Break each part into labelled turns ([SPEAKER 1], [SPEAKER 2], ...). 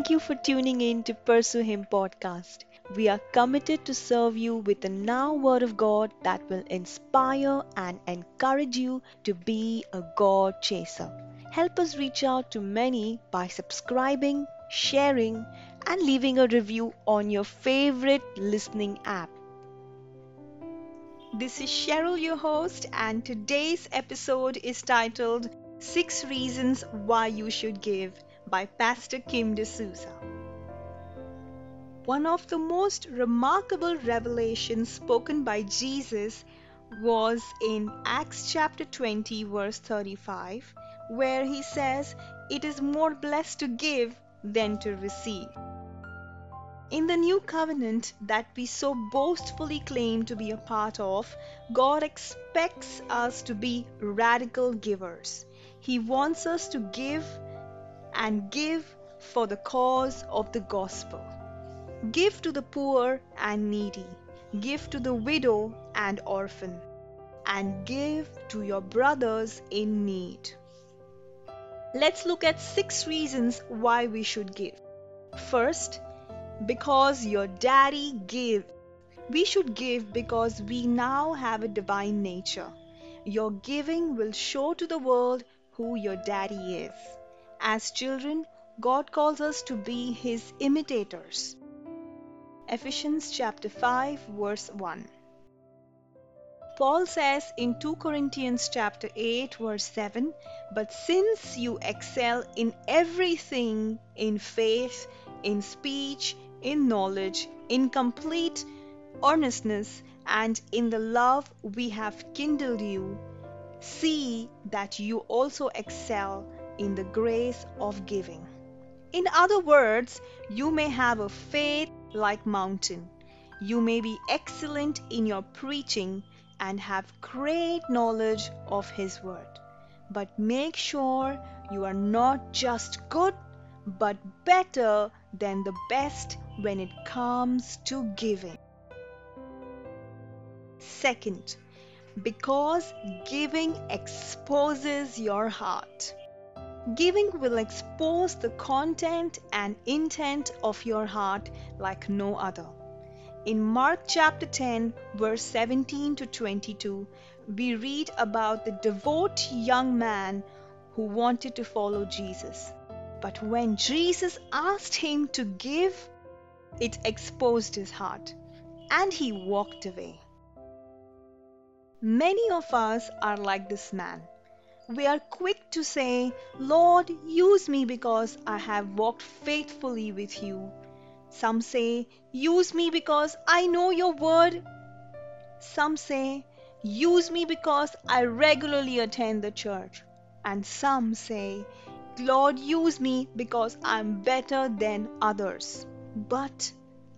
[SPEAKER 1] Thank you for tuning in to Pursue Him podcast. We are committed to serve you with the now word of God that will inspire and encourage you to be a God chaser. Help us reach out to many by subscribing, sharing, and leaving a review on your favorite listening app. This is Cheryl, your host, and today's episode is titled Six Reasons Why You Should Give by Pastor Kim D'Souza. One of the most remarkable revelations spoken by Jesus was in Acts chapter 20, verse 35, where he says, It is more blessed to give than to receive. In the new covenant that we so boastfully claim to be a part of, God expects us to be radical givers. He wants us to give and give for the cause of the gospel. Give to the poor and needy, give to the widow and orphan, and give to your brothers in need. Let's look at six reasons why we should give. First, because your daddy gave. We should give because we now have a divine nature. Your giving will show to the world who your daddy is. As children, God calls us to be his imitators. Ephesians chapter 5 verse 1. Paul says in 2 Corinthians chapter 8 verse 7, but since you excel in everything in faith, in speech, in knowledge, in complete earnestness, and in the love we have kindled you, see that you also excel in the grace of giving. In other words, you may have a faith like mountain. You may be excellent in your preaching and have great knowledge of his word. But make sure you are not just good but better than the best when it comes to giving. Second, because giving exposes your heart. Giving will expose the content and intent of your heart like no other. In Mark chapter 10, verse 17 to 22, we read about the devout young man who wanted to follow Jesus. But when Jesus asked him to give, it exposed his heart, and he walked away. Many of us are like this man. We are quick to say, Lord, use me because I have walked faithfully with you. Some say, Use me because I know your word. Some say, Use me because I regularly attend the church. And some say, Lord, use me because I'm better than others. But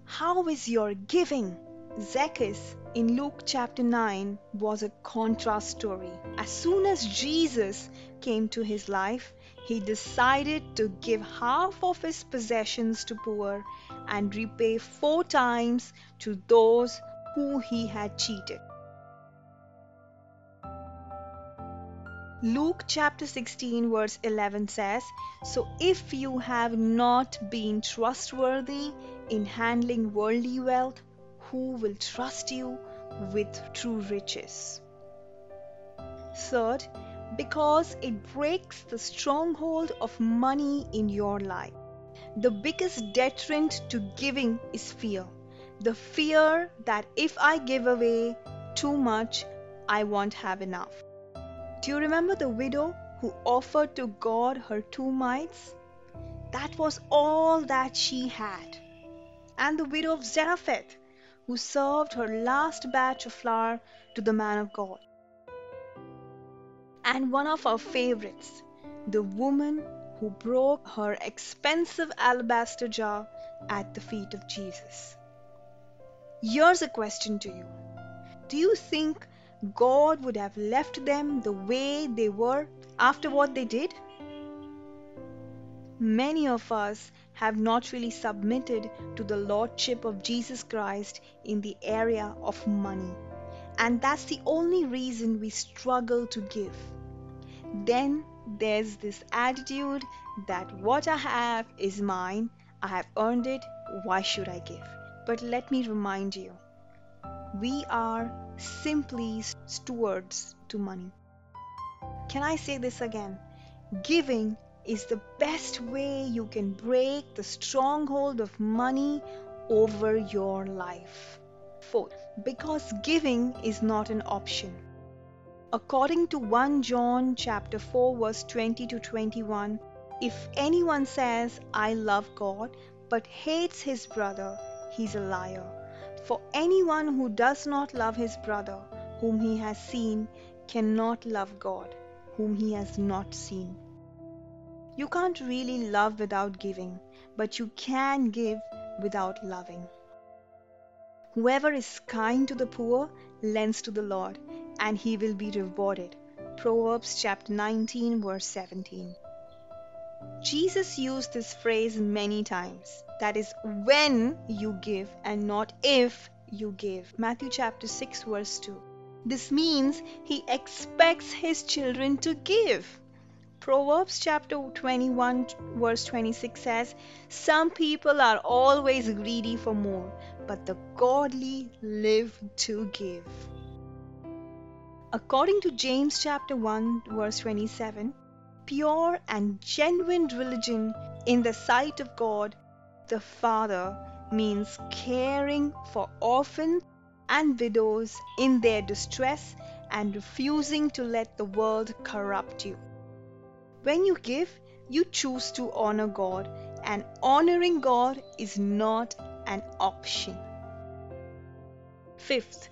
[SPEAKER 1] how is your giving? Zacchaeus in Luke chapter 9 was a contrast story. As soon as Jesus came to his life, he decided to give half of his possessions to poor and repay four times to those who he had cheated. Luke chapter 16, verse 11 says, So if you have not been trustworthy in handling worldly wealth, who will trust you with true riches? Third, because it breaks the stronghold of money in your life. The biggest deterrent to giving is fear. The fear that if I give away too much, I won't have enough. Do you remember the widow who offered to God her two mites? That was all that she had. And the widow of Zarephath, who served her last batch of flour to the man of God. And one of our favorites, the woman who broke her expensive alabaster jar at the feet of Jesus. Here's a question to you Do you think God would have left them the way they were after what they did? Many of us have not really submitted to the Lordship of Jesus Christ in the area of money, and that's the only reason we struggle to give. Then there's this attitude that what I have is mine I have earned it, why should I give? But let me remind you we are simply stewards to money. Can I say this again? Giving is the best way you can break the stronghold of money over your life. Fourth, because giving is not an option. According to 1 John chapter 4 verse 20 to 21, if anyone says I love God but hates his brother, he's a liar. For anyone who does not love his brother whom he has seen cannot love God whom he has not seen. You can't really love without giving, but you can give without loving. Whoever is kind to the poor lends to the Lord, and he will be rewarded. Proverbs chapter 19, verse 17. Jesus used this phrase many times. That is, when you give and not if you give. Matthew chapter 6, verse 2. This means he expects his children to give. Proverbs chapter 21, verse 26 says, Some people are always greedy for more, but the godly live to give. According to James chapter 1, verse 27, pure and genuine religion in the sight of God the Father means caring for orphans and widows in their distress and refusing to let the world corrupt you. When you give, you choose to honor God, and honoring God is not an option. Fifth,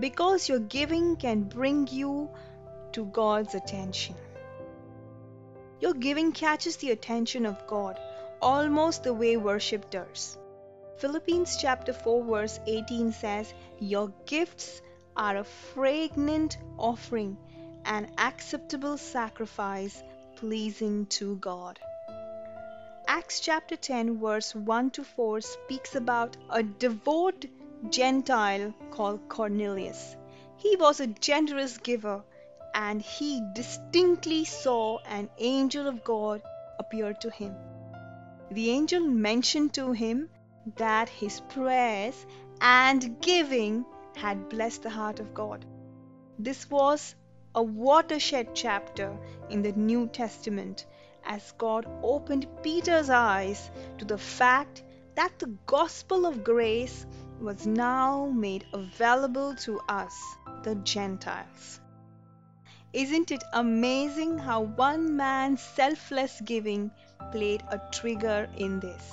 [SPEAKER 1] because your giving can bring you to God's attention. Your giving catches the attention of God almost the way worship does. Philippians chapter 4 verse 18 says, Your gifts are a fragrant offering, an acceptable sacrifice pleasing to God. Acts chapter 10, verse 1 to 4 speaks about a devout Gentile called Cornelius. He was a generous giver and he distinctly saw an angel of God appear to him. The angel mentioned to him that his prayers and giving had blessed the heart of God. This was a watershed chapter in the New Testament as God opened Peter's eyes to the fact that the gospel of grace was now made available to us, the Gentiles. Isn't it amazing how one man's selfless giving played a trigger in this?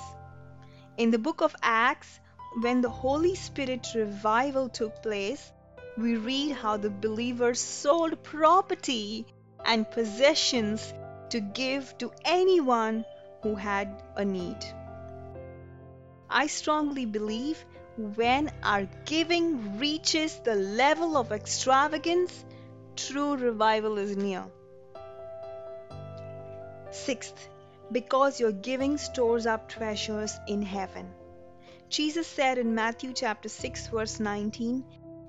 [SPEAKER 1] In the book of Acts, when the Holy Spirit revival took place, we read how the believers sold property and possessions to give to anyone who had a need. I strongly believe when our giving reaches the level of extravagance, true revival is near. Sixth, because your giving stores up treasures in heaven. Jesus said in Matthew chapter 6 verse 19,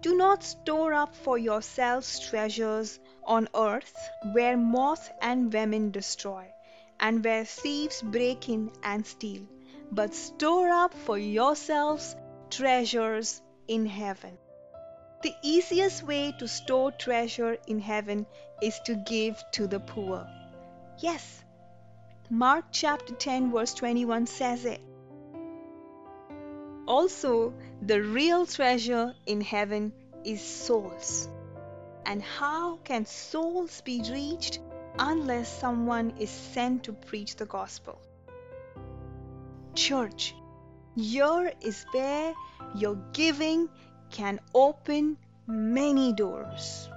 [SPEAKER 1] do not store up for yourselves treasures on earth where moth and vermin destroy, and where thieves break in and steal, but store up for yourselves treasures in heaven. The easiest way to store treasure in heaven is to give to the poor. Yes, Mark chapter 10, verse 21 says it. Also, the real treasure in heaven is souls. And how can souls be reached unless someone is sent to preach the gospel? Church, here is where your giving can open many doors.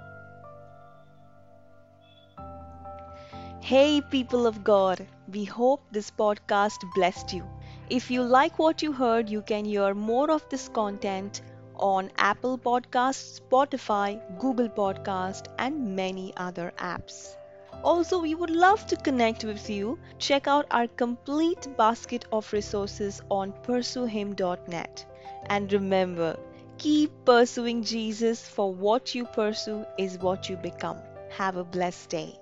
[SPEAKER 2] Hey, people of God, we hope this podcast blessed you. If you like what you heard, you can hear more of this content on Apple Podcasts, Spotify, Google Podcast, and many other apps. Also, we would love to connect with you. Check out our complete basket of resources on pursuehim.net. And remember, keep pursuing Jesus, for what you pursue is what you become. Have a blessed day.